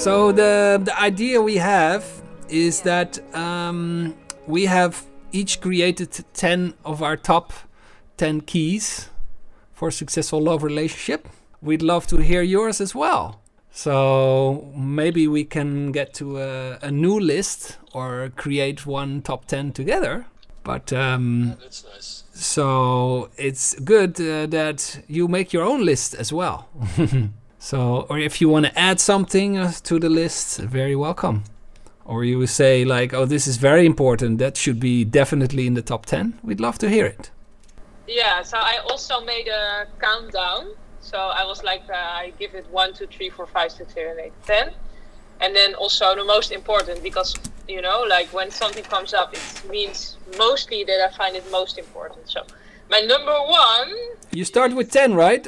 So the the idea we have is that um, we have each created ten of our top ten keys for a successful love relationship. We'd love to hear yours as well. So maybe we can get to a, a new list or create one top ten together. But um, That's nice. so it's good uh, that you make your own list as well. so, or if you want to add something uh, to the list, very welcome. Or you say like, "Oh, this is very important. That should be definitely in the top 10." We'd love to hear it. Yeah, so I also made a countdown. So I was like, uh, I give it one, two, three, four, five, six, seven, eight, ten, and then also the most important because you know, like when something comes up, it means mostly that I find it most important. So my number one, You start with 10, right?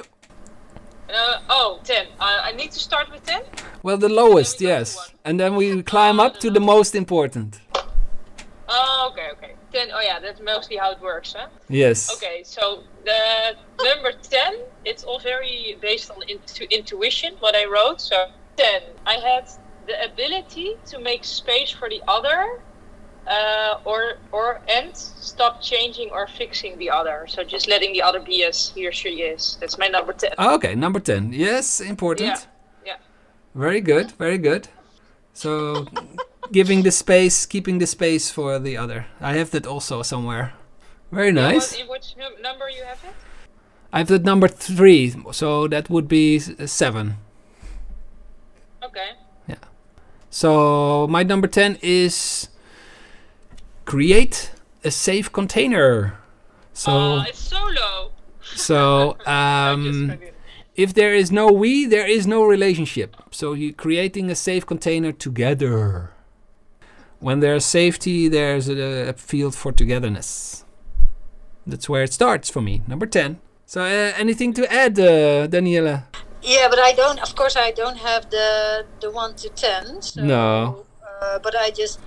Uh, oh, 10. I, I need to start with 10. Well, the lowest, we yes. And then we climb up to the most important. Oh, okay, okay. 10. Oh yeah, that's mostly how it works, huh? Yes. Okay, so the number 10, it's all very based on intu- intuition, what I wrote. So 10, I had the ability to make space for the other uh, or or and stop changing or fixing the other. So just letting the other be as he or she is. That's my number 10. Okay, number 10. Yes, important. Yeah, yeah. Very good, very good. So, giving the space, keeping the space for the other. I have that also somewhere. Very nice. What, in which num- number you have it? I have that number three, so that would be uh, seven. Okay. Yeah. So, my number 10 is create a safe container. So, oh, it's solo. so um, if there is no we, there is no relationship. So you're creating a safe container together. When there's safety, there's a, a field for togetherness. That's where it starts for me. Number 10. So uh, anything to add, uh, Daniela? Yeah, but I don't. Of course, I don't have the the one to ten. So, No. Uh, but I just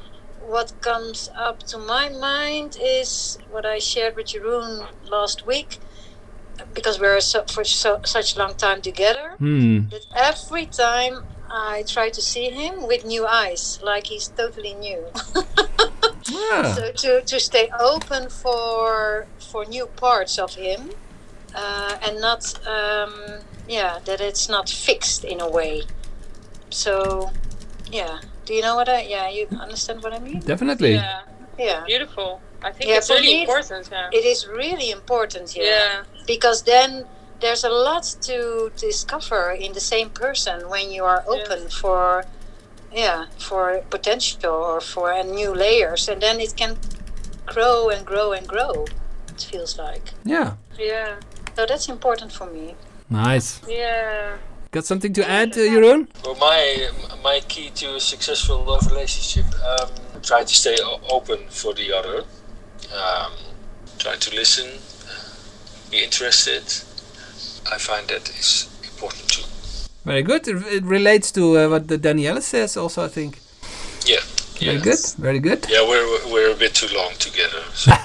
what comes up to my mind is what I shared with Jeroen last week, because we're so, for so, such a long time together. Hmm. That every time I try to see him with new eyes, like he's totally new. Ah, so to, to stay open for for new parts of him uh, and not um, yeah that it's not fixed in a way so yeah do you know what i yeah you understand what i mean definitely. Yeah, yeah beautiful. I think Yeah, it's really me, important. Yeah. it is really important yeah, yeah. because then there's a lot to discover in the same person when you are open for yeah for potential or for uh, new layers and then it can grow and grow and grow it feels like Yeah. Yeah. so that's important for me Nice. Yeah. Got something to add, uh, Jeroen? Well, my my key to a successful love relationship: um, try to stay open for the other. Um, try to listen, be interested. I find that is important too. Very good. It, it relates to uh, what the Daniela says also, I think. Yeah. Very yeah. good. Very good. Yeah, we're we're a bit too long together. So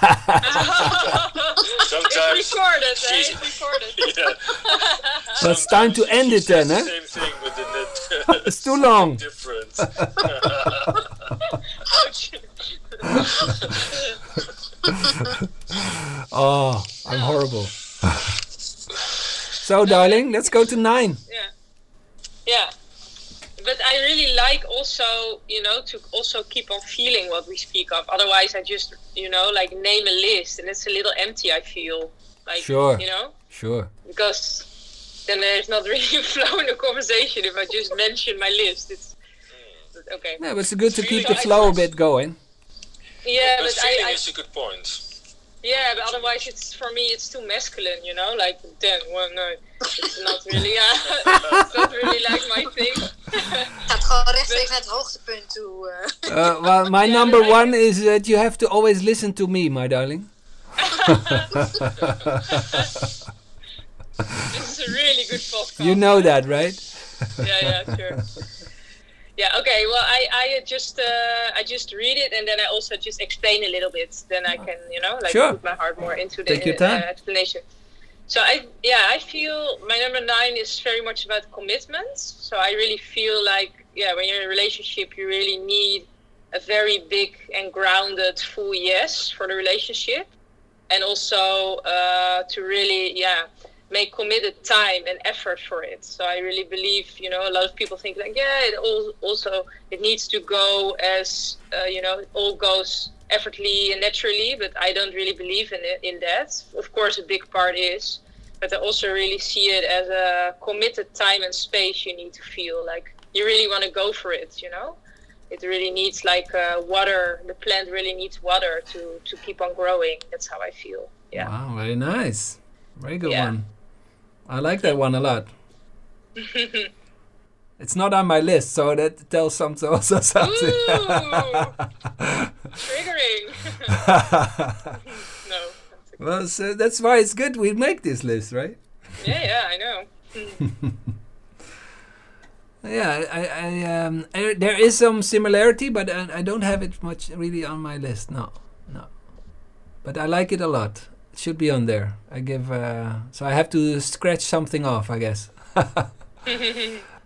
It's sometimes. recorded, eh? It's recorded. yeah. Well, it's time to end it then, says eh? the Same thing, but then it, It's too long. different. Oh, I'm horrible. so, darling, let's go to nine. Yeah. Yeah. But I really like also, you know, to also keep on feeling what we speak of. Otherwise, I just, you know, like name a list and it's a little empty, I feel. Like, Sure. you know, Sure. because then there's not really a flow in the conversation if I just mention my list. It's okay. Yeah, but it's good to keep the flow a bit going. Yeah, but but feeling I, I is a good point. yeah, but otherwise it's for me it's too masculine, you know, like then well no, it's not really uh, it's not really like my thing. gaat gewoon rechtstreeks naar het hoogtepunt toe uh. Uh, well, my Yeah, number I- one is that you have to always listen to me, my darling. This is a really good podcast. You know that, right? yeah, yeah, sure. Yeah, okay. Well, I, I just uh, I just read it and then I also just explain a little bit. Then I can, you know, like Sure. put my heart more into the Take your uh, time. explanation. So I yeah I feel my number nine is very much about commitments. So I really feel like yeah when you're in a relationship you really need a very big and grounded full yes for the relationship, and also uh, to really yeah make committed time and effort for it. So I really believe, you know, a lot of people think like, yeah, it all, also it needs to go as, uh, you know, it all goes effortlessly and naturally, but I don't really believe in it, in that. Of course, a big part is, but I also really see it as a committed time and space you need to feel like you really want to go for it, you know. It really needs like uh, water. The plant really needs water to to keep on growing. That's how I feel. Yeah. Wow, very nice. Very good Yeah. one. I like that one a lot. it's not on my list, so that tells something also something. Triggering. no. That's well, so that's why it's good we make this list, right? Yeah, yeah, I know. Yeah, I, I, um, I, there is some similarity, but I, I don't have it much really on my list. No, no. But I like it a lot. It should be on there. I give, uh, so I have to scratch something off, I guess.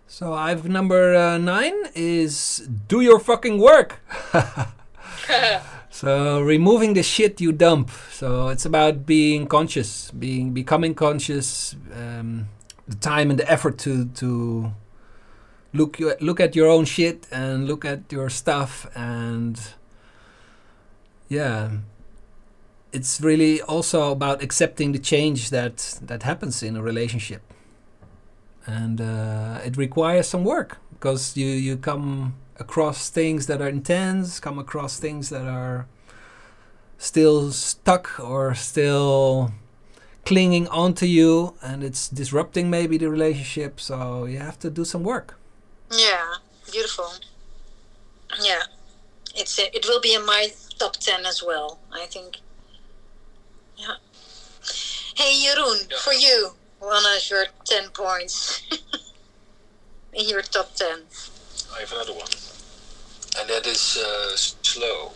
So I've number uh, nine is do your fucking work. so removing the shit you dump. So it's about being conscious, being becoming conscious, um, the time and the effort to to look you- look at your own shit and look at your stuff and yeah it's really also about accepting the change that that happens in a relationship and uh, it requires some work because you you come across things that are intense come across things that are still stuck or still clinging onto you and it's disrupting maybe the relationship so you have to do some work Yeah, beautiful. Yeah, it's it will be in my top ten as well. I think. Yeah. Hey Jeroen, Yeah. for you, one of your ten points in your top ten. I have another one, and that is uh, slow.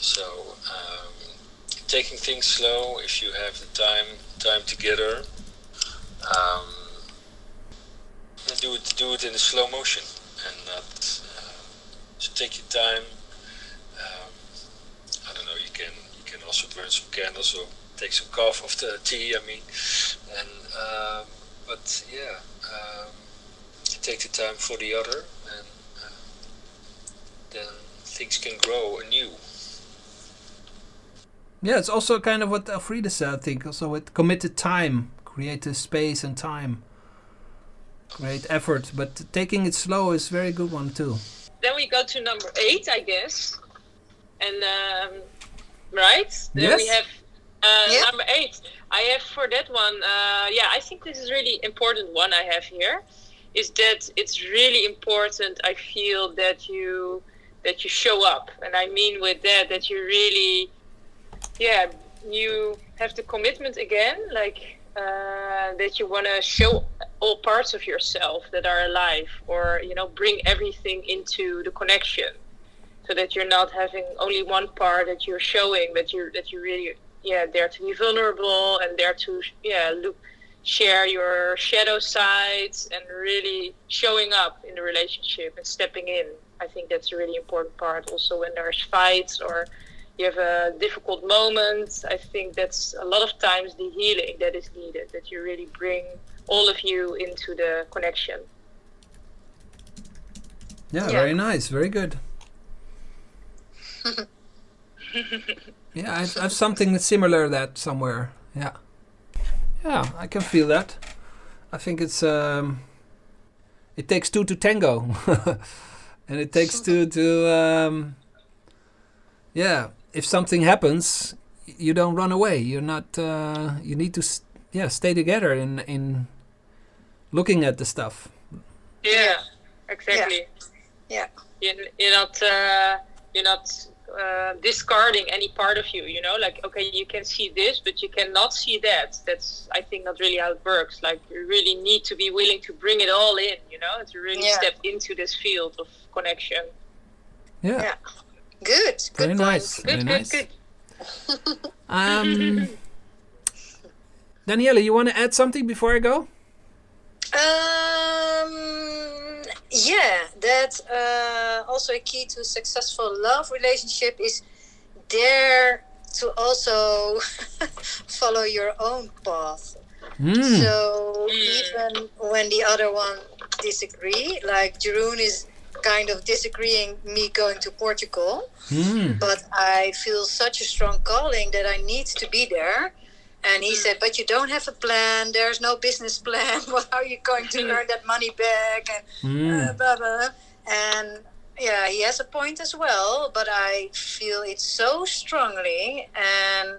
So, um, taking things slow if you have the time time together. Um, do it do it in a slow motion and not. Uh, so take your time. Um, I don't know. You can you can also burn some candles or take some cough off the tea. I mean, and um, but yeah. Um, take the time for the other, and uh, then things can grow anew. Yeah, it's also kind of what Alfreda said, I think. Also with committed time, create a space and time, great effort. But taking it slow is very good one too. Then we go to number eight, I guess. And um, right, then we have uh, Yeah. number eight. I have for that one. Uh, yeah, I think this is really important. One I have here is that it's really important. I feel that you that you show up, and I mean with that that you really, yeah, you have the commitment again, like uh, that you want to show all parts of yourself that are alive, or you know, bring everything into the connection, so that you're not having only one part that you're showing, but you that you really, yeah, dare to be vulnerable and dare to, yeah, look, share your shadow sides and really showing up in the relationship and stepping in. I think that's a really important part. Also, when there's fights or you have a difficult moment, I think that's a lot of times the healing that is needed. That you really bring all of you into the connection. Yeah, Yeah. very nice, very good. yeah, I've, I've something similar that somewhere. Yeah, yeah, I can feel that. I think it's um, it takes two to tango, and it takes two to um, yeah. If something happens, you don't run away. You're not. Uh, you need to s- yeah stay together in in looking at the stuff. Yeah, exactly. Yeah. You're, you're not uh, you're not uh, discarding any part of you. You know, like okay, you can see this, but you cannot see that. That's I think not really how it works. Like you really need to be willing to bring it all in. You know, to really Yeah. step into this field of connection. Yeah, Yeah. Good. very Good nice. point. Good, very good, nice. good. Um, Daniela, you want to add something before I go? Um, yeah, that uh, also a key to successful love relationship is there to also follow your own path. Hmm. So even when the other one disagree, like Jeroen is kind of disagreeing me going to Portugal, Hmm. but I feel such a strong calling that I need to be there. And he said, "But you don't have a plan. There's no business plan. Well, how are you going to earn that money back?" And Hmm. uh, blah, blah. And yeah, he has a point as well, but I feel it so strongly. And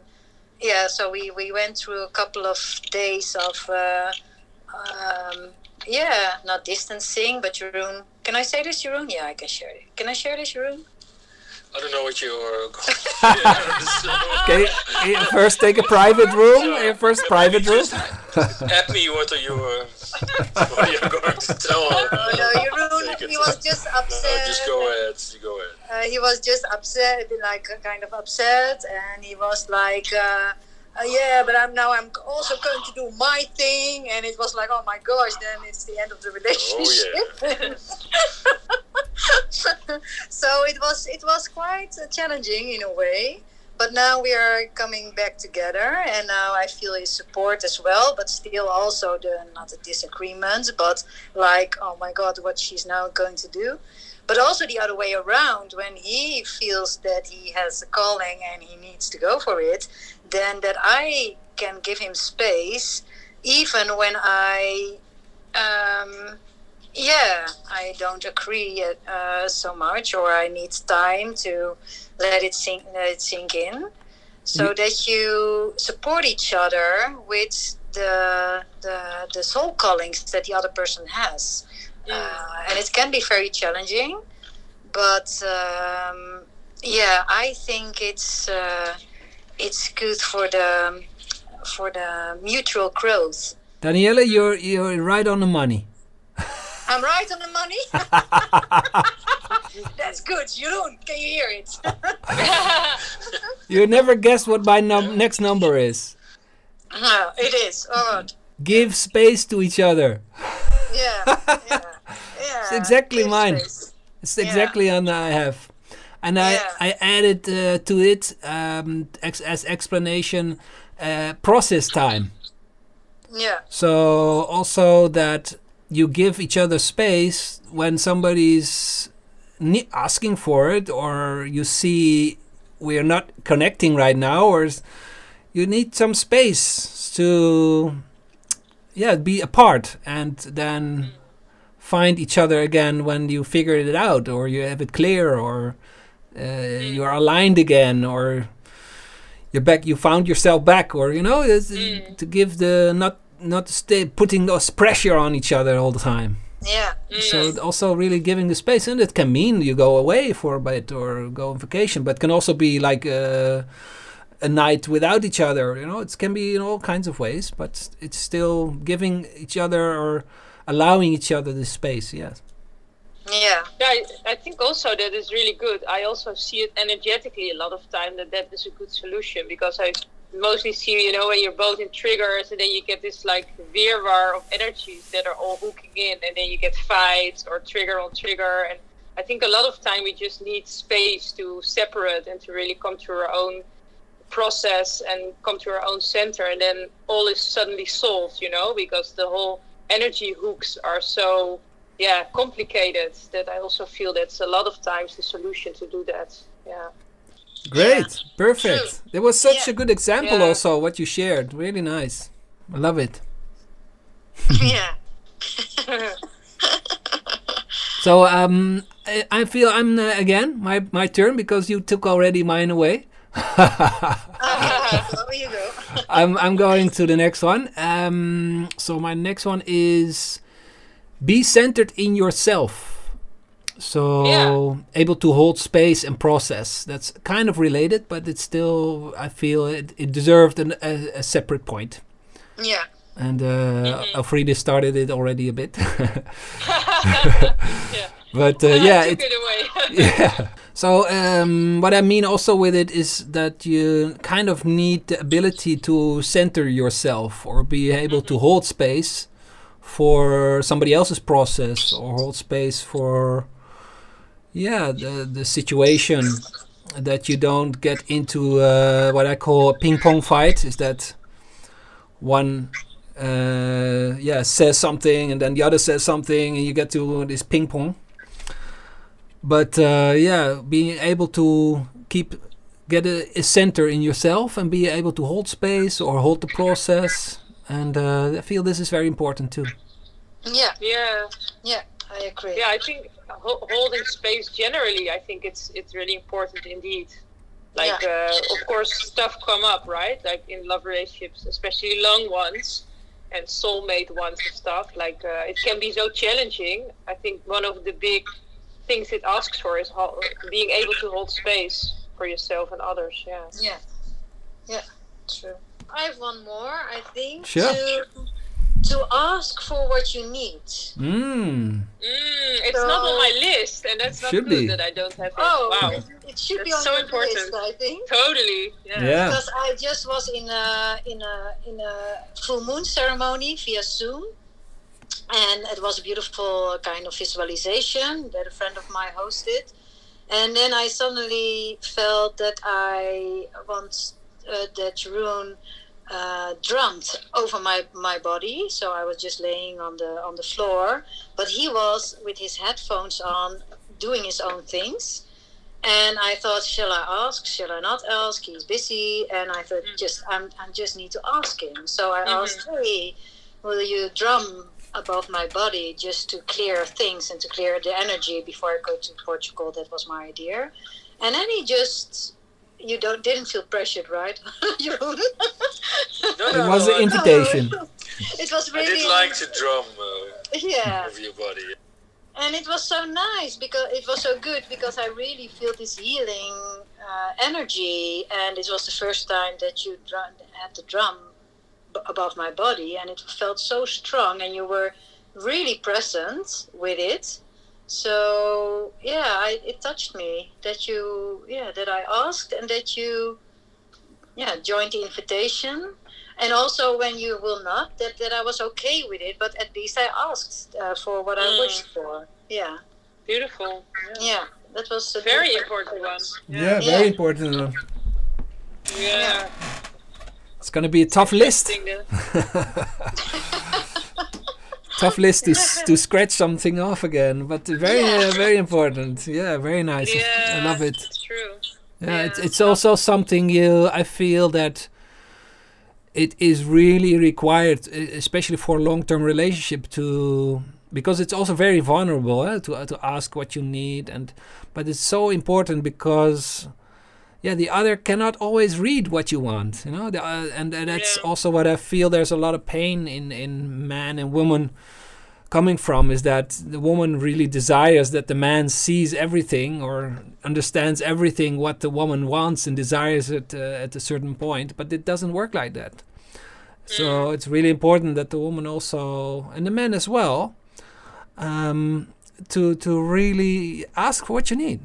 yeah, so we, we went through a couple of days of, uh, um, yeah, not distancing, but Jeroen. Can I say this, Jeroen? Yeah, I can share it. Can I share this, Jeroen? I don't know what you're going to so Okay, first take a private room. eh, First private room. Add me what are you, uh, what you're going to tell. Oh no, Jeroen, Take it. he was just No, upset. just go ahead. You go ahead. uh, he was just upset, like kind of upset, and he was like, uh, uh, "Yeah, but I'm now I'm also going to do my thing," and it was like, "Oh my gosh!" Then it's the end of the relationship. so it was it was quite uh, challenging in a way. But now we are coming back together, and now I feel his support as well. But still, also the not the disagreements, but like, oh my God, what she's now going to do but also the other way around when he feels that he has a calling and he needs to go for it then that i can give him space even when i um, yeah i don't agree uh, so much or i need time to let it sink let it sink in so Mm. that you support each other with the, the the soul callings that the other person has uh, and it can be very challenging but um, yeah i think it's uh, it's good for the for the mutual growth Daniela, you're you're right on the money. i'm right on the money that's good Jeroen, can you hear it You never guess what my num- next number is. Uh, it is oh Give space to each other. yeah yeah yeah It's exactly Give mine. space. It's exactly on I have, and I Yeah. I added uh, to it um, ex- as explanation uh, process time. yeah So also that you give each other space when somebody's asking for it, or you see we are not connecting right now, or you need some space to yeah be apart and then find each other again when you figured it out or you have it clear or uh, you're aligned again or you're back you found yourself back or you know it's, to give the not not stay putting us pressure on each other all the time. Yeah. So also really giving the space and it can mean you go away for a bit or go on vacation but can also be like uh, a night without each other you know it can be in all kinds of ways but it's still giving each other or allowing each other the space yes yeah Yeah, I, I think also that is really good. I also see it energetically a lot of time that that is a good solution because I mostly see you know when you're both in triggers and then you get this like virwar of energies that are all hooking in and then you get fights or trigger on trigger and I think a lot of time we just need space to separate and to really come to our own process and come to our own center and then all is suddenly solved you know because the whole energy hooks are so yeah complicated that i also feel that's a lot of times the solution to do that. Yeah. Great. Perfect. It was such Yeah. a good example Yeah. also what you shared. Really nice. I love it. Yeah. So um i, I feel i'm uh, again my my turn because you took already mine away there you go I'm I'm going to the next one. Um, so my next one is be centered in yourself. So Yeah. able to hold space and process. That's kind of related, but it's still I feel it, it deserved an, a, a separate point. yeah And uh, Elfriede started it already a bit. yeah but uh, yeah, it, yeah. So um, what I mean also with it is that you kind of need the ability to center yourself or be able to hold space for somebody else's process or hold space for yeah the the situation that you don't get into uh, what I call a ping pong fight. Is that one uh, yeah says something and then the other says something and you get to this ping pong but uh, yeah being able to keep get a, a center in yourself and be able to hold space or hold the process and uh, I feel this is very important too Yeah, Yeah, yeah, I agree. yeah. I think ho- holding space generally, I think it's it's really important indeed. Like, uh, of course, stuff come up, right? Like in love relationships, especially long ones and soulmate ones and stuff. Like, uh, it can be so challenging. I think one of the big things it asks for is ho- being able to hold space for yourself and others. Yeah. Yeah, yeah, true. I have one more. I think Sure. to to ask for what you need. mm. Mm, it's not on my list, and that's not good be. that I don't have it. Oh, wow. it should be on so your important. list. I think. Totally. Yeah. yeah Because I just was in a in a in a full moon ceremony via Zoom, and it was a beautiful kind of visualization that a friend of mine hosted, and then I suddenly felt that I want uh, that rune uh, drummed over my my body, so I was just laying on the on the floor, but he was with his headphones on doing his own things. And I thought, shall I ask? Shall I not ask? He's busy, and I thought, just I'm, I just need to ask him. So I Mhm. asked, hey, will you drum above my body just to clear things and to clear the energy before I go to Portugal? That was my idea. And then he just, you don't didn't feel pressured, right? Jeroen? No, it was no, an I- invitation it was really. I did like the drum uh, yeah. of your body. and it was so nice because it was so good because I really feel this healing uh, energy, and it was the first time that you drum, had the drum b- above my body, and it felt so strong, and you were really present with it. So yeah, I, it touched me that you yeah that I asked and that you yeah joined the invitation and also when you will not that, that i was okay with it but at least i asked uh, for what i Mm. wished for yeah Beautiful. Yeah. yeah that was a Very important one. yeah, Yeah. very important one. Yeah. It's gonna be a tough list tough list to, to scratch something off again but very Yeah. uh, very important yeah very nice Yeah. I love it It's true. Yeah, it's, Yeah. it's also something you. I feel that it is really required, especially for long-term relationship, to because it's also very vulnerable eh, to to ask what you need, and but it's so important because yeah, the other cannot always read what you want, you know, the, uh, and, and that's Yeah. also what I feel. There's a lot of pain in in man and woman coming from is that the woman really desires that the man sees everything or understands everything what the woman wants and desires it uh, at a certain point but it doesn't work like that so it's really important that the woman also and the man as well um, to to really ask for what you need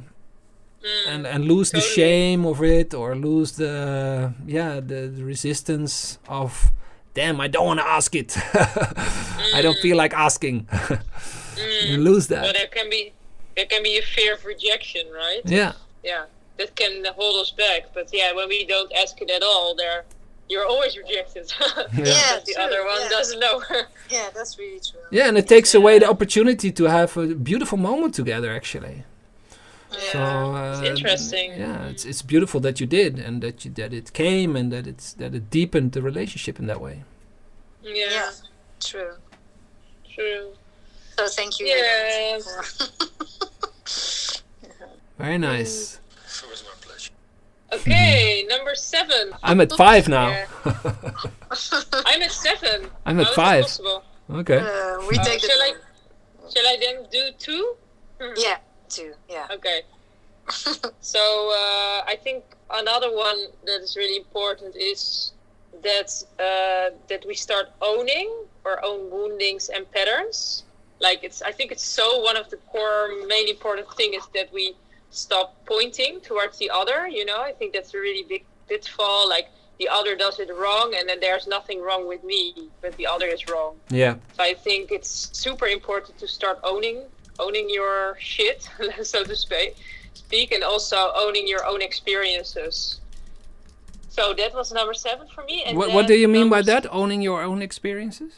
Mm. and and lose the shame of it or lose the yeah the, the resistance of damn i don't want to ask it i don't feel like asking you lose But that there can be there can be a fear of rejection, right? yeah Yeah. That can hold us back. But yeah, when we don't ask it at all, there you're always rejected. Yeah, yeah the true, other one yeah. doesn't know. yeah that's really true yeah and it takes away the opportunity to have a beautiful moment together actually so Yeah, it's uh, interesting. yeah it's it's beautiful that you did and that you that it came and that it's that it deepened the relationship in that way yeah, yeah true true. so thank you Yes. very nice It was my pleasure. Okay, number seven. i'm at five now Yeah. I'm at seven. I'm at How is that five. okay uh, we Uh, take the shall I- Shall I then do two? yeah two yeah Okay. so uh, I think another one that is really important is that uh, that we start owning our own woundings and patterns. Like it's, I think it's so one of the core main important thing is that we stop pointing towards the other. You know, I think that's a really big pitfall. Like the other does it wrong, and then there's nothing wrong with me, but the other is wrong. Yeah. So I think it's super important to start owning owning your shit, so to speak, speak, and also owning your own experiences. So that was number seven for me. And What What do you mean by that? Owning your own experiences?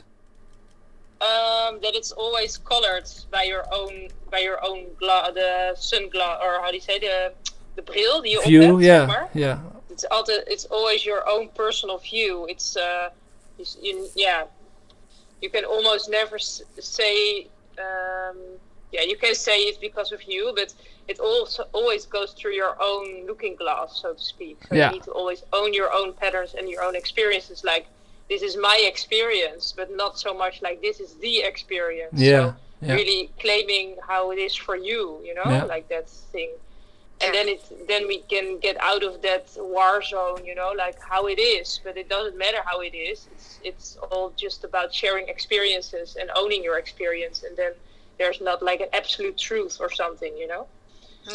um, that it's always colored by your own by your own gla- the sunglass or how do you say the the bril die je op View. zeg Yeah. maar. Yeah. It's altijd it's always your own personal view. It's uh, you, yeah, you can almost never s- say um, yeah you can say it's because of you, but it also always goes through your own looking glass, so to speak. So Yeah. you need to always own your own patterns and your own experiences. Like this is my experience, but not so much like this is the experience. Yeah. So Yeah. really claiming how it is for you, you know, Yeah. like that thing. And then it then we can get out of that war zone, you know, like how it is. But it doesn't matter how it is. It's it's all just about sharing experiences and owning your experience. And then there's not like an absolute truth or something, you know.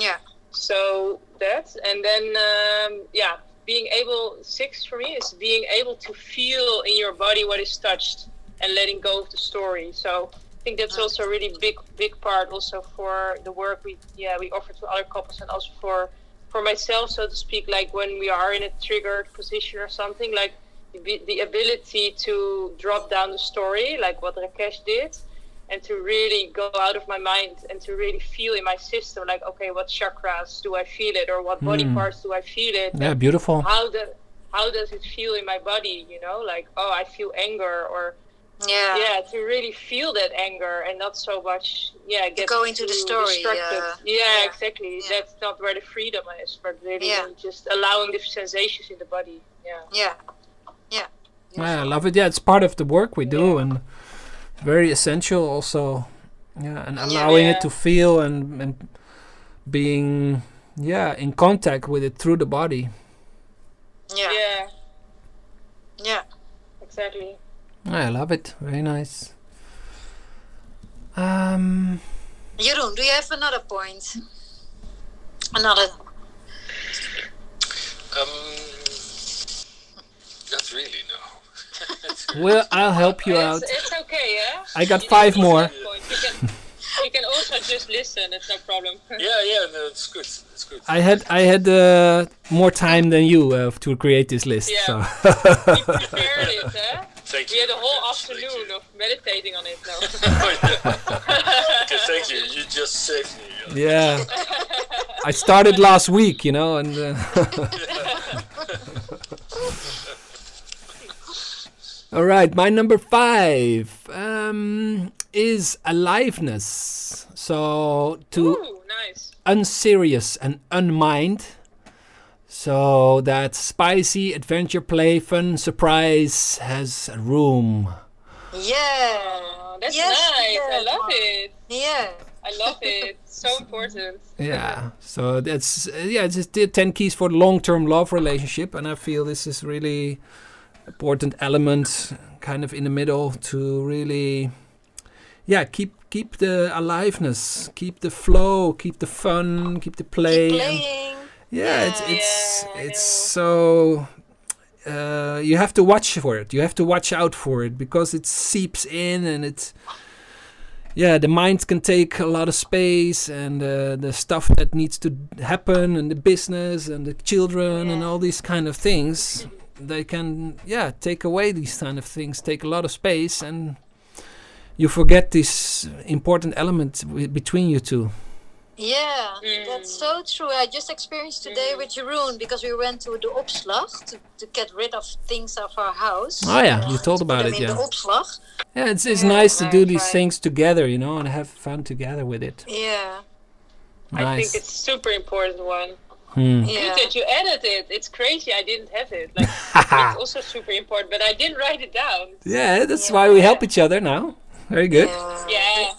Yeah. So that, and then um, yeah, being able six for me is being able to feel in your body what is touched and letting go of the story. So I think that's also a really big big part also for the work we yeah we offer to other couples and also for for myself so to speak. Like when we are in a triggered position or something, like the, the ability to drop down the story, like what Rakesh did and to really go out of my mind and to really feel in my system like okay what chakras do i feel it or what body Mm. parts do i feel it Yeah. Beautiful. how the how does it feel in my body you know like oh i feel anger or Yeah. yeah to really feel that anger and not so much yeah get go into the too story, distracted. uh, yeah, yeah, exactly yeah. that's not where the freedom is but really Yeah. just allowing the sensations in the body yeah Yeah. Yeah. Yeah, I love it. Yeah, it's part of the work we do and very essential also. Yeah, and allowing Yeah. it to feel and and being yeah in contact with it through the body. Yeah. yeah Yeah. exactly I love it. Very nice. Um, Jeroen, do you have another point? Another. Um, not really, no. well, I'll help you it's, out. it's okay yeah I got You five more. need to point. You can, you can also just listen. It's no problem. Yeah, yeah, no, it's good. It's good. I had I had uh, more time than you uh, to create this list. Yeah. So we prepared it, huh? Thank We you. had a whole Yes, afternoon of meditating on it now. Oh, yeah. okay, thank you. You just saved me. yeah, I started last week, you know, and uh, all right, my number five um, is aliveness. So to Ooh, nice. unserious and unmind. So that spicy adventure play, fun, surprise has room. Yeah. That's Yes, nice. I love it. Yeah. I love it. So important. Yeah. So that's uh, yeah, it's just the ten keys for long-term love relationship, and I feel this is really important element, kind of in the middle, to really, yeah, keep keep the aliveness, keep the flow, keep the fun, keep the play. Keep playing. yeah, it's Yeah. it's Yeah, it's so. Uh, you have to watch for it. You have to watch out for it because it seeps in and it's yeah the mind can take a lot of space and uh, the stuff that needs to happen and the business and the children and all these kind of things they can yeah take away these kind of things take a lot of space and you forget this important element w- between you two Yeah, Mm. that's so true. I just experienced today Mm. with Jeroen because we went to the opslag to, to get rid of things of our house. Oh, yeah, you told about it, yeah. the opslag. yeah it's, it's Yeah, nice to do right, these right. things together you know and have fun together with it Yeah, I think it's super important one. Hmm. Good yeah. that you added it. It's crazy. I didn't have it. Like it's also super important, but I didn't write it down. yeah that's why we help each other now very good Yeah. Yeah.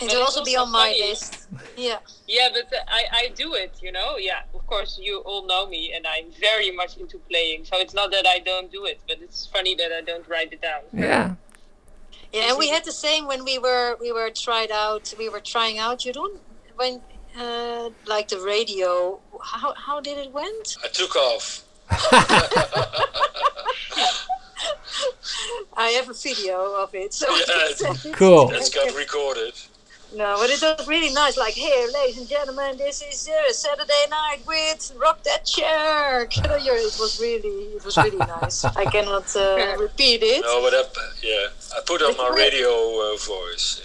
It will it's also be on my funny. list. Yeah. Yeah, but uh, I, I do it, you know? Yeah, of course, you all know me, and I'm very much into playing. So it's not that I don't do it, but it's funny that I don't write it down. yeah Yeah, and we had the same when we were we were tried out. We were trying out Jeroen when uh, like the radio. How how did it went? I took off. I have a video of it, so I Yeah, can send it. Cool. That's got recorded. No, but it was really nice. Like, here, ladies and gentlemen, this is uh, Saturday night with Rock That Chair. it was really, it was really nice. I cannot uh, repeat it. No, but I, yeah, I put on my radio uh, voice.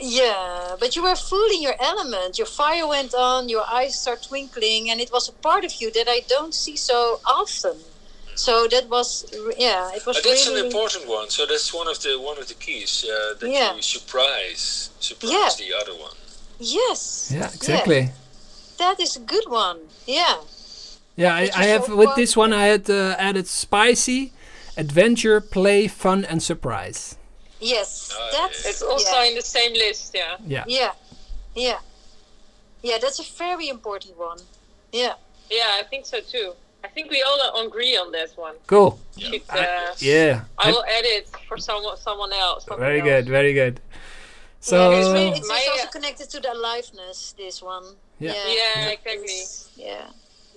And, Yeah, but you were fully in your element. Your fire went on, your eyes start twinkling, and it was a part of you that I don't see so often. So that was, yeah, it was but that's really. an important one. So that's one of the one of the keys uh, that Yeah. you surprise surprise Yeah. the other one. Yes. Yeah, exactly. That is a good one. Yeah. Yeah, I, I have so with fun. this one I had uh, added spicy, adventure, play, fun, and surprise. Yes. Ah, that's It's also yeah. in the same list, yeah. Yeah. Yeah. Yeah. Yeah, that's a very important one. Yeah. Yeah, I think so too. I think we all agree on that one. Cool. Should, I- uh, yeah. I And- will edit for someone someone else. very else. good. Very good. So yeah, it's, really, it's, My, it's also connected to the aliveness, this one. Yeah. Yeah, exactly. It's- Yeah.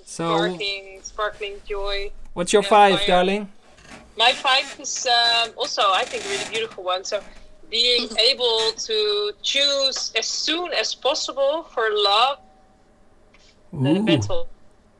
so Sparkling, sparkling joy. what's your yeah, five, fire. darling? My five is um, also, I think, really beautiful one. So, being able to choose as soon as possible for love and Ooh. battle.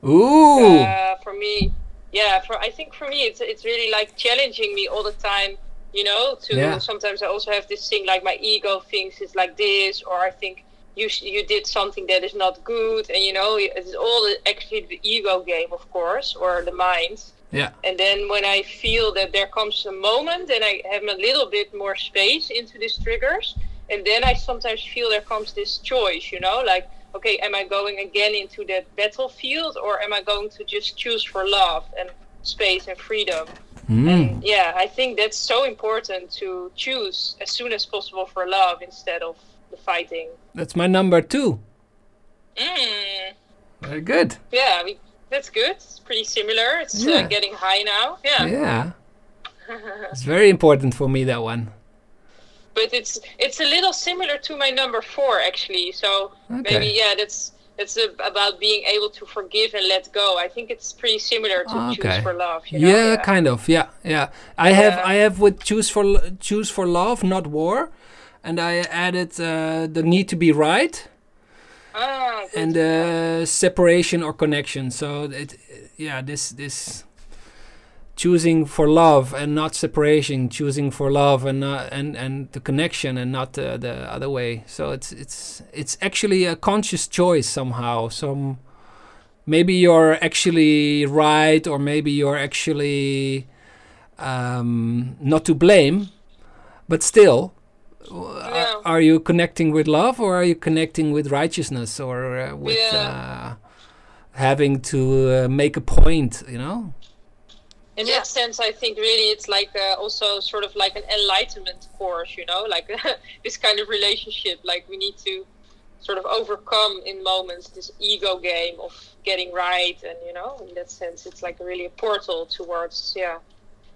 Ooh. Uh, for me, yeah. For I think for me, it's it's really like challenging me all the time. You know, to Yeah. sometimes I also have this thing like my ego thinks it's like this, or I think you sh- you did something that is not good, and you know, it's all actually the ego game, of course, or the mind. Yeah. And then when I feel that there comes a moment and I have a little bit more space into these triggers, and then I sometimes feel there comes this choice, you know, like, okay, am I going again into that battlefield or am I going to just choose for love and space and freedom? Mm. Yeah, I think that's so important to choose as soon as possible for love instead of the fighting. That's my number two. Mm. Very good. Yeah, mean, that's good. It's pretty similar. It's Yeah. uh, getting high now. Yeah. Yeah. It's very important for me that one. but it's it's a little similar to my number four actually. So Okay. maybe yeah, that's that's a, about being able to forgive and let go. I think it's pretty similar to Okay. choose for love. You know? yeah, kind of. Yeah, yeah. I have I have with choose for choose for love, not war, and I added uh, the need to be right Ah, good. And uh, separation or connection. So it, yeah, this this choosing for love and not separation, choosing for love and not, and and the connection and not the, the other way. So it's it's it's actually a conscious choice somehow. Some maybe you're actually right or maybe you're actually um, not to blame, but still. W- Yeah. Are, are you connecting with love or are you connecting with righteousness or uh, with Yeah. uh, having to uh, make a point, you know? in Yeah. that sense, I think really it's like uh, also sort of like an enlightenment course, you know, like this kind of relationship. Like we need to sort of overcome in moments this ego game of getting right, and you know, in that sense, it's like really a portal towards yeah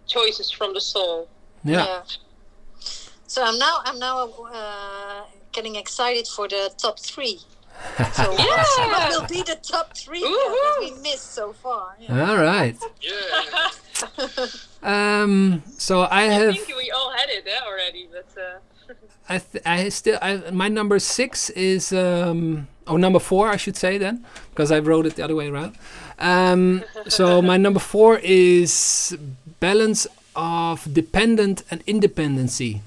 choices from the soul. Yeah. So I'm now I'm now uh, getting excited for the top three. So what, what will be the top three uh, that we missed so far? Yeah. All right. Yeah. Um, so I have. I have think we all had it eh, already, but uh, I th- I still I, my number six is um oh number four I should say then because I wrote it the other way around. Um, so my number four is balance of dependent and independency.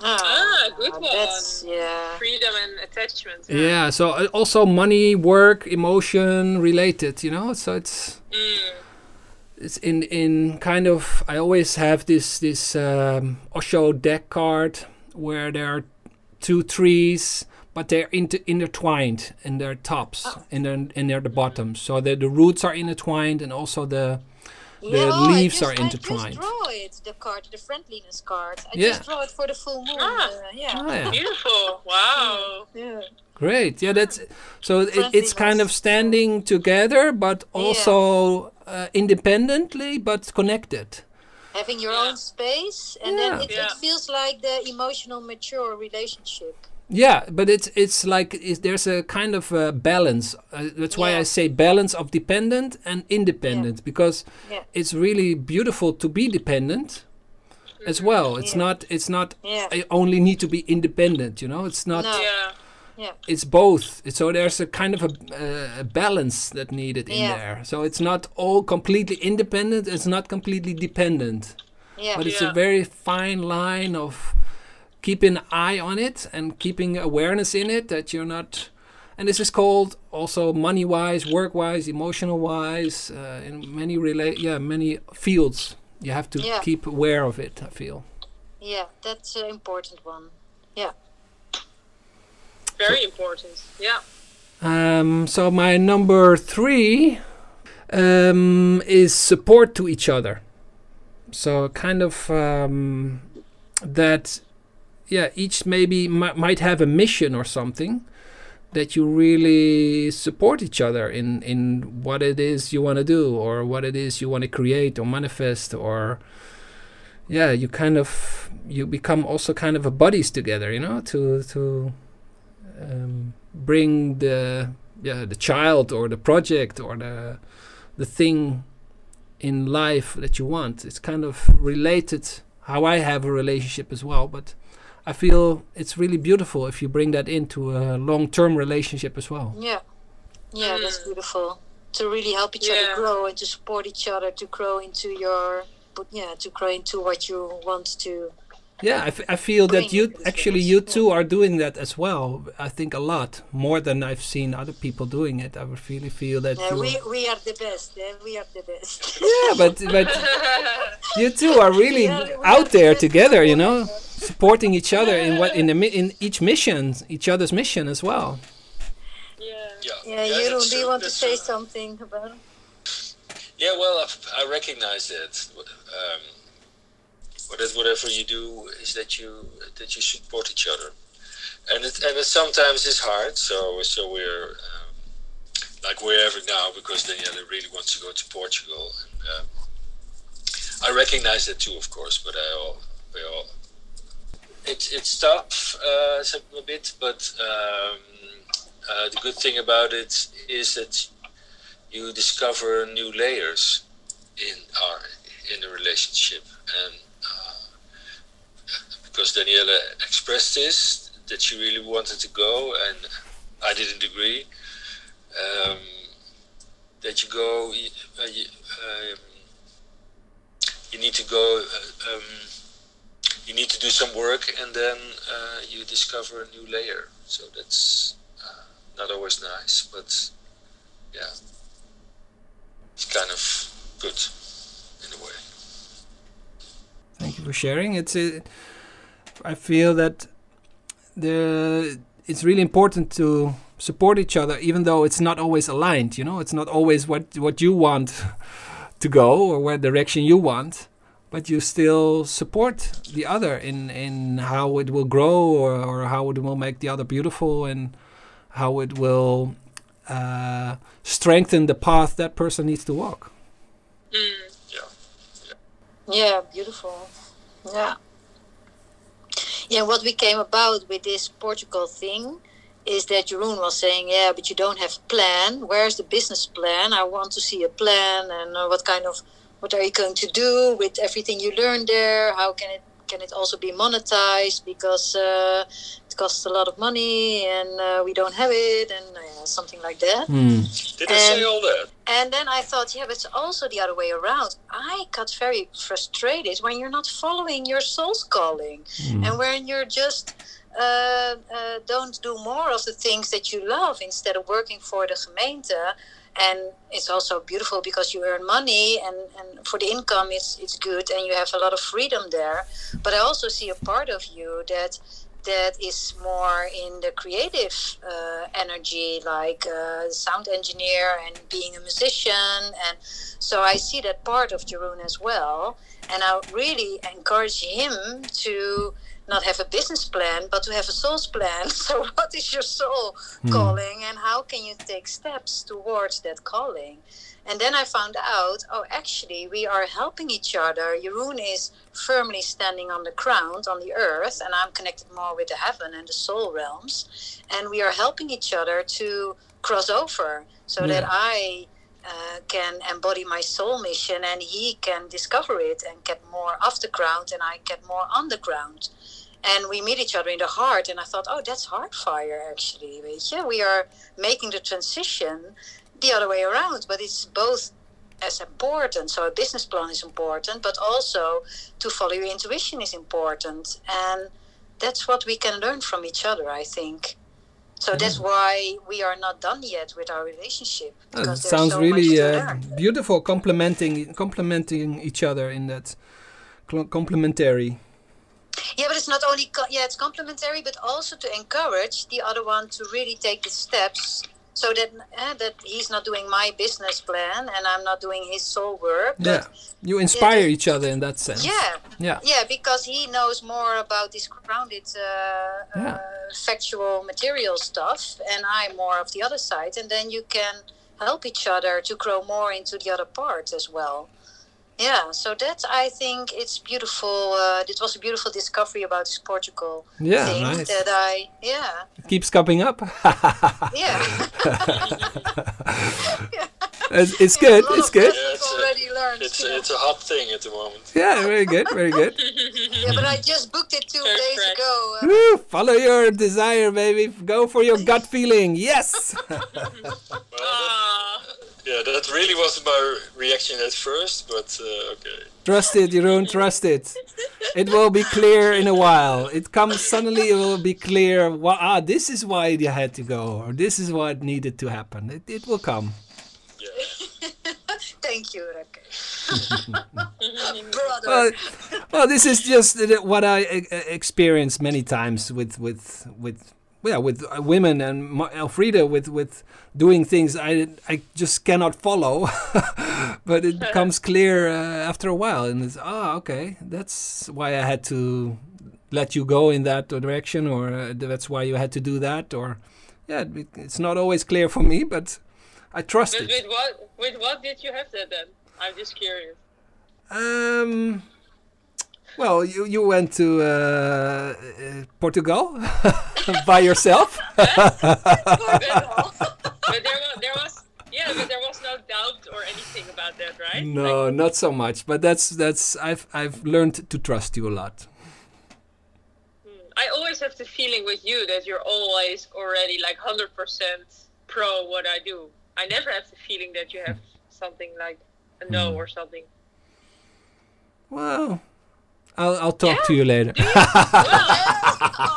Ah, good one. That's yeah. freedom and attachment. Yeah. So uh, also money, work, emotion related. You know. So it's Mm. it's in in kind of I always have this this um, Osho deck card where there are two trees, but they're inter- intertwined in their tops, and in their in their the bottoms. So the the roots are intertwined, and also the The Yeah, oh, leaves just- are I just draw it, the card, the friendliness card. I Yeah. just draw it for the full moon. Ah. uh, yeah. oh, yeah. Beautiful. Wow. yeah. Great. Yeah, that's so it, it's kind of standing together, but also uh, independently, but connected. Having your Yeah. own space, and Yeah. then it, Yeah. it feels like the emotional mature relationship. Yeah, but it's it's like it's, there's a kind of a balance. Uh, that's why Yeah. I say balance of dependent and independent because Yeah. it's really beautiful to be dependent as well. It's Yeah. not it's not Yeah. I only need to be independent. You know, it's not. No. Yeah. It's both. So there's a kind of a, uh, a balance that needed in Yeah. there. So it's not all completely independent. It's not completely dependent. Yeah. But it's a very fine line of keeping an eye on it and keeping awareness in it that you're not. And this is called also money wise, work wise, emotional wise, uh, in many relate, yeah, many fields. You have to Yeah. keep aware of it. I feel. Yeah, that's an important one. Yeah. Very important. Yeah. Um, so my number three um, is support to each other. So kind of um, that, yeah, each maybe mi- might have a mission or something that you really support each other in in what it is you want to do or what it is you want to create or manifest or yeah you kind of you become also kind of a buddies together you know to to um, bring the yeah the child or the project or the the thing in life that you want. It's kind of related how I have a relationship as well, but I feel it's really beautiful if you bring that into a long-term relationship as well. Yeah. Yeah, that's Mm. beautiful. To really help each Yeah. other grow and to support each other to grow into your, yeah, to grow into what you want to. Yeah, I, f- I feel that you actually you two are doing that as well. I think a lot more than I've seen other people doing it. I would really feel that Yeah, you. we, we are the best. Eh? We are the best. yeah, but but you two are really Yeah, out are there the together. You know, supporting each other in what in the mi- in each mission, each other's mission as well. Yeah. Yeah, Yeah, you do you true, want to say true. something about it? Yeah, well, I, I recognize that. Um, what that whatever you do is that you that you support each other, and it and it sometimes is hard. So so we're um, like wherever now because Daniëlle really wants to go to Portugal. And, um, I recognize that too, of course, but I all we all. It's it's tough uh, a bit, but um, uh, the good thing about it is that you discover new layers in our in the relationship and because Daniëlle expressed this that she really wanted to go and I didn't agree um, that you go you, uh, um, you need to go uh, um, you need to do some work and then uh, you discover a new layer so that's uh, not always nice but yeah it's kind of good in a way. Thank you for sharing. It's uh, I feel that the it's really important to support each other, even though it's not always aligned. You know, it's not always what what you want to go or what direction you want, but you still support the other in in how it will grow or, or how it will make the other beautiful and how it will uh, strengthen the path that person needs to walk. Mm. Yeah, beautiful. Yeah. Yeah, what we came about with this Portugal thing is that Jeroen was saying, yeah, but you don't have a plan. Where's the business plan? I want to see a plan and uh, what kind of, what are you going to do with everything you learned there? How can it, can it also be monetized? Because uh, costs a lot of money and uh, we don't have it and uh, something like that. Hmm. Did I say And- all that? And then I thought, yeah, but it's also the other way around. I got very frustrated when you're not following your soul's calling, and when you're just uh, uh, don't do more of the things that you love instead of working for the gemeente. And it's also beautiful because you earn money, and, and for the income, it's it's good, and you have a lot of freedom there. But I also see a part of you that that is more in the creative uh, energy, like uh, sound engineer and being a musician. And so I see that part of Jeroen as well. And I really encourage him to not have a business plan, but to have a soul's plan. So, what is your soul calling, and how can you take steps towards that calling? And then I found out, oh, actually, we are helping each other. Jeroen is firmly standing on the ground, on the earth, and I'm connected more with the heaven and the soul realms. And we are helping each other to cross over so that I uh, can embody my soul mission and he can discover it and get more off the ground and I get more on the ground. And we meet each other in the heart. And I thought, oh, that's heart fire, actually. Weet je? We are making the transition the other way around, but it's both as important. So a business plan is important, but also to follow your intuition is important. And that's what we can learn from each other, I think. So that's why we are not done yet with our relationship. Uh, Because it sounds so really uh, beautiful, complementing complementing each other in that cl- complementary. Yeah, but it's not only yeah, it's complementary, but also to encourage the other one to really take the steps, so that uh, that he's not doing my business plan and I'm not doing his soul work. But Yeah, you inspire the- each other in that sense. yeah, yeah, yeah, because he knows more about this grounded, uh, Yeah. uh, factual, material stuff, and I'm more of the other side, and then you can help each other to grow more into the other part as well. Yeah, so that I think it's beautiful. Uh, it was a beautiful discovery about this Portugal Yeah, thing nice. that I yeah It keeps coming up. yeah. it's, it's A good. lot It's of good. Yeah, it's a- learned. It's you know. it's a hot thing at the moment. Yeah, very good. Very good. yeah, but I just booked it two Very days ago. Uh, Woo, follow your desire, baby. Go for your gut feeling. Yes. Well, that, yeah, that really wasn't my reaction at first, but uh, okay. Trust it, Jeroen. Trust it. It will be clear in a while. It comes suddenly. It will be clear. Wha ah, this is why you had to go, or this is what needed to happen. It, it will come. Yeah. thank you, Rakesh. Brother. Well, well, this is just what I uh, experienced many times with with with yeah with uh, women and Elfrida with with doing things I I just cannot follow, but it becomes clear uh, after a while, and it's ah okay, that's why I had to let you go in that direction, or uh, that's why you had to do that, or yeah, it, it's not always clear for me, but I trust but it. with what with what did you have that then? I'm just curious. Um. Well, you you went to uh, uh, Portugal by yourself. but there was, there was yeah, but there was no doubt or anything about that, right? no, Like, not so much. But that's that's I've I've learned to trust you a lot. I always have the feeling with you that you're always already like hundred percent pro what I do. I never have the feeling that you have something like a no Hmm. or something. Well, I'll I'll talk Yeah? to you later. Well,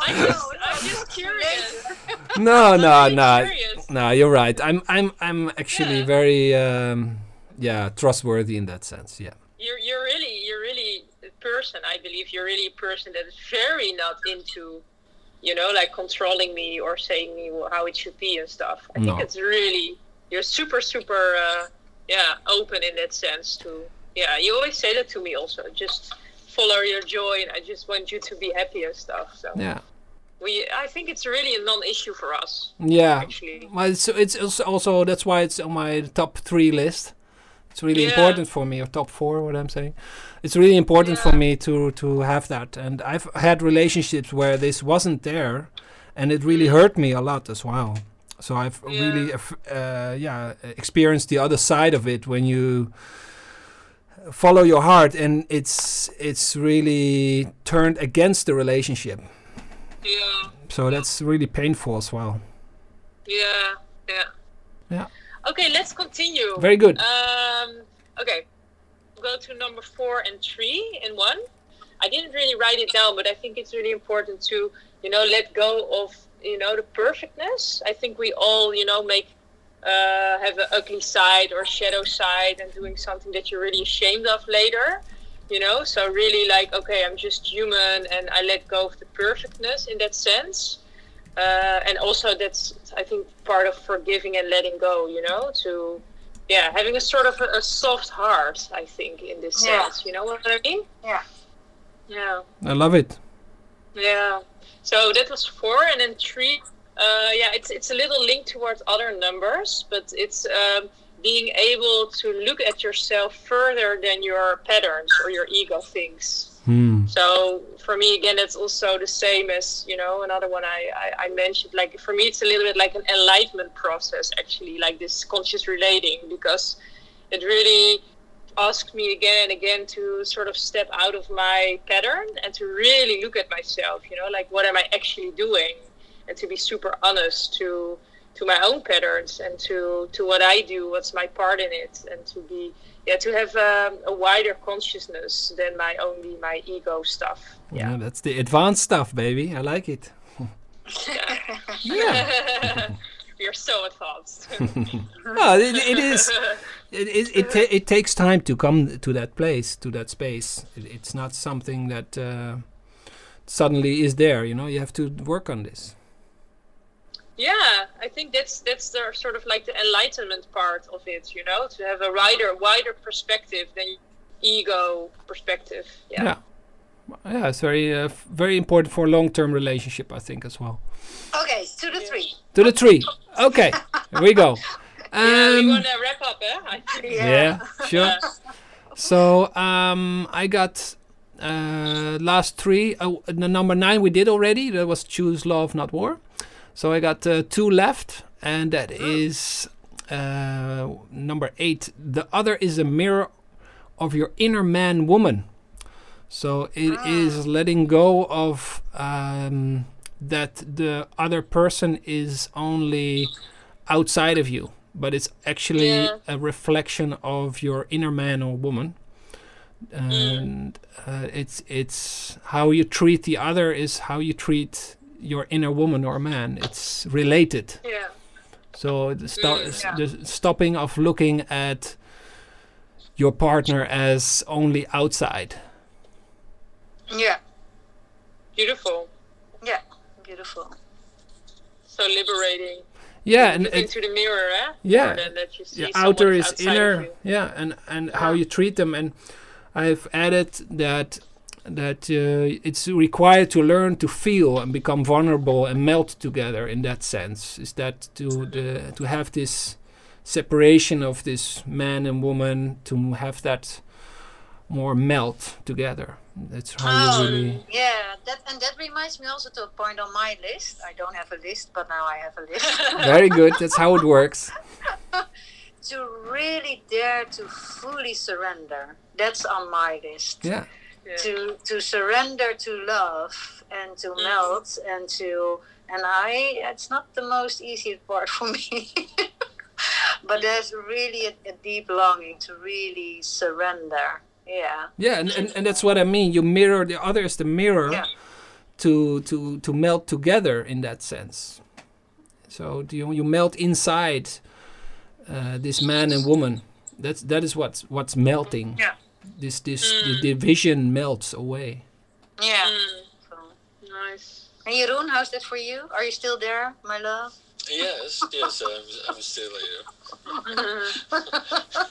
I'm just, I'm just curious. no, no, no, curious. no. You're right. I'm I'm I'm actually Yeah. very um, yeah trustworthy in that sense. Yeah. You're you're really you're really a person. I believe you're really a person that is very not into, you know, like controlling me or saying me how it should be and stuff. I think it's really you're super super uh, yeah open in that sense to yeah. You always say that to me also. Just follow your joy, and I just want you to be happy and stuff. So Yeah. we I think it's really a non-issue for us Yeah. actually. Well, it's, it's also- that's why it's on my top three list. It's really Yeah. important for me, or top four, what I'm saying. It's really important for me to to have that, and I've had relationships where this wasn't there, and it really hurt me a lot as well. So I've Yeah. really, uh, yeah, experienced the other side of it when you follow your heart, and it's it's really turned against the relationship. Yeah. So that's really painful as well. Yeah, yeah. Yeah. Okay, let's continue. Very good. Um, okay, go to number four and three in one. I didn't really write it down, but I think it's really important to, you know, let go of, you know, the perfectness. I think we all, you know, make, uh, have an ugly side or shadow side and doing something that you're really ashamed of later, you know? So really like, okay, I'm just human and I let go of the perfectness in that sense. Uh, and also that's, I think, part of forgiving and letting go, you know, to, yeah, having a sort of a, a soft heart, I think, in this Yeah. sense. You know what I mean? Yeah. Yeah. I love it. Yeah. So that was four, and then three. Uh, yeah, it's it's a little linked towards other numbers, but it's um, being able to look at yourself further than your patterns or your ego thinks. Hmm. So for me, again, it's also the same as you know another one I, I, I mentioned. Like for me, it's a little bit like an enlightenment process, actually, like this conscious relating, because it really asked me again and again to sort of step out of my pattern and to really look at myself. You know, like what am I actually doing, and to be super honest to to my own patterns and to to what I do, what's my part in it, and to be yeah to have um, a wider consciousness than my only my ego stuff. Yeah, that's the advanced stuff, baby. I like it. yeah. You're so advanced. well, it, it is. It it it, ta- it takes time to come to that place, to that space. It, it's not something that uh, suddenly is there. You know, you have to work on this. Yeah, I think that's that's the sort of like the enlightenment part of it. You know, to have a wider wider perspective than ego perspective. Yeah. Yeah. Yeah, it's very uh, f- very important for a long-term relationship, I think, as well. Okay, to the three. To the tree. Okay, here we go. Yeah, we Um, want to wrap up, eh? I think. yeah, sure. So um, I got uh, last three. Uh, the number nine we did already. That was choose love, not war. So I got uh, two left, and that is uh, number eight. The other is a mirror of your inner man, woman. So it is letting go of um, that the other person is only outside of you, but it's actually Yeah. a reflection of your inner man or woman. And uh, it's it's how you treat the other is how you treat your inner woman or man. It's related. Yeah. So the, sto- Mm, yeah. the stopping of looking at your partner as only outside. Yeah, Beautiful. yeah, beautiful. So liberating. Yeah, and Look it, into the mirror, eh? Yeah. More that you see yeah, outer is inner. you. Yeah, and and how you treat them. And I've added that that uh, it's required to learn to feel and become vulnerable and melt together. In that sense, is that to the to have this separation of this man and woman to have that more melt together. That's how Oh, you really. yeah, that and that reminds me also to a point on my list. I don't have a list, but now I have a list. Very good. That's how it works. to really dare to fully surrender. That's on my list. Yeah. Yeah. To to surrender to love and to melt and to and I it's not the most easy part for me. but there's really a, a deep longing to really surrender. Yeah. Yeah, and, and, and that's what I mean. You mirror the other is the mirror Yeah. to to to melt together in that sense. So do you you melt inside uh, this man and woman. That's that is what's what's melting. Yeah. This this the division melts away. Yeah. Mm, So. nice. And Jeroen, how's that for you? Are you still there, my love? Yes, yes, I'm, I'm still here.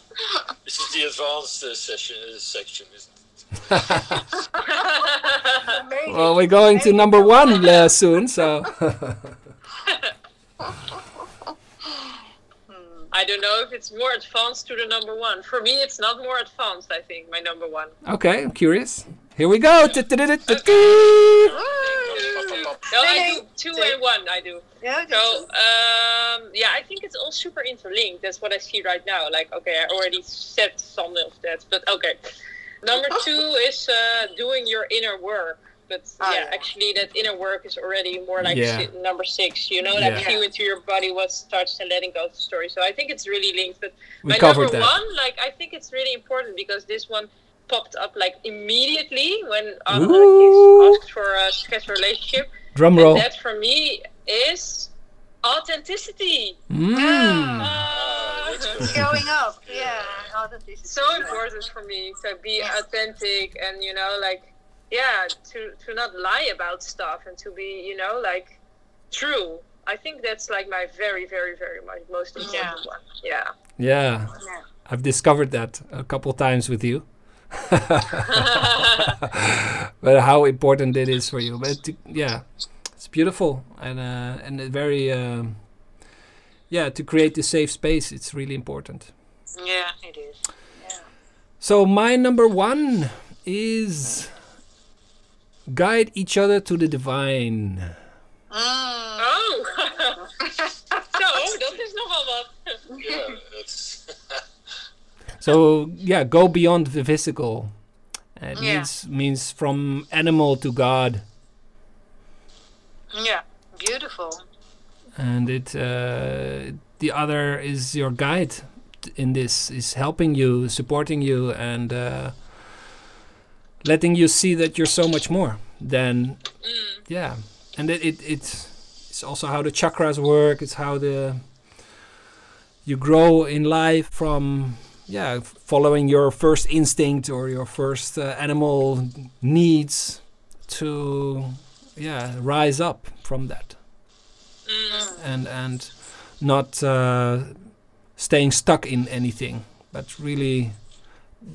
This is the advanced uh, session uh, section, isn't it? Well, we're going to number one uh, soon, so I don't know if it's more advanced to the number one. For me, it's not more advanced. I think my number one. okay. I'm curious. Here we go. No, I do two and one. I do. Yeah, So um, yeah, I think it's all super interlinked. That's what I see right now. Like okay, I already said some of that, but okay. Number two is uh, doing your inner work. But Oh, yeah, yeah. actually, that inner work is already more like Yeah. si- number six. You know, like Yeah. feel into your body what starts and letting go of the story. So I think it's really linked. But we my covered number that. one, like I think it's really important because this one popped up like immediately when Anna asked for a scheduled relationship. Drum And roll. that for me is authenticity. Mm. Ah. showing up. Yeah. That is so important for me to be Yes. authentic and you know like yeah to to not lie about stuff and to be you know like true i think that's like my very very very my most important one yeah Yeah, Yeah. I've discovered that a couple times with you. but how important it is for you. But to, yeah, it's beautiful and uh, and very um, yeah to create the safe space. It's really important. Yeah, it is. Yeah. So my number one is guide each other to the divine. Mm. Oh! Zo, dat is nogal wat. Yeah, that's So yeah, go beyond the physical. It Yeah. means means from animal to God, Yeah, beautiful. and it uh, the other is your guide in this is helping you, supporting you, and uh, letting you see that you're so much more than yeah. And it, it it's it's also how the chakras work. It's how the you grow in life from yeah following your first instinct or your first uh, animal needs to yeah rise up from that and and not uh, staying stuck in anything but really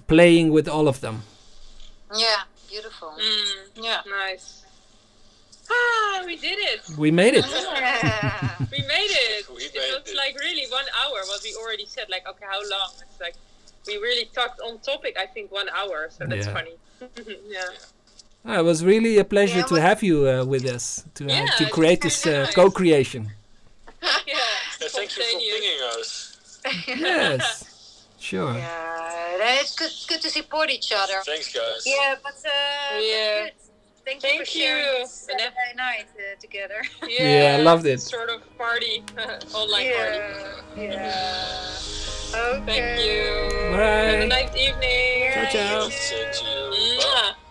playing with all of them Yeah, beautiful. Mm, Yeah. nice. Ah, we did it. we made it Yeah. We made it. We it made was it. like really one hour. What we already said. Like, okay, how long? It's like we really talked on topic. I think one hour. So that's Yeah. funny. yeah. Ah, it was really a pleasure Yeah, to have you uh, with us to uh, Yeah, to create this uh, nice. co-creation Yeah. Yeah, thank you for Spontaneous. pinging us. yes sure Yeah, it's good, good to support each other. Thanks, guys. Yeah, but uh, Yeah. good. Thank, Thank you for sharing you. this Saturday night uh, together. Yeah, I loved it. Sort of party, online party. yeah. yeah. Okay. Thank you. Bye. Have a nice evening. Ciao, ciao. Say to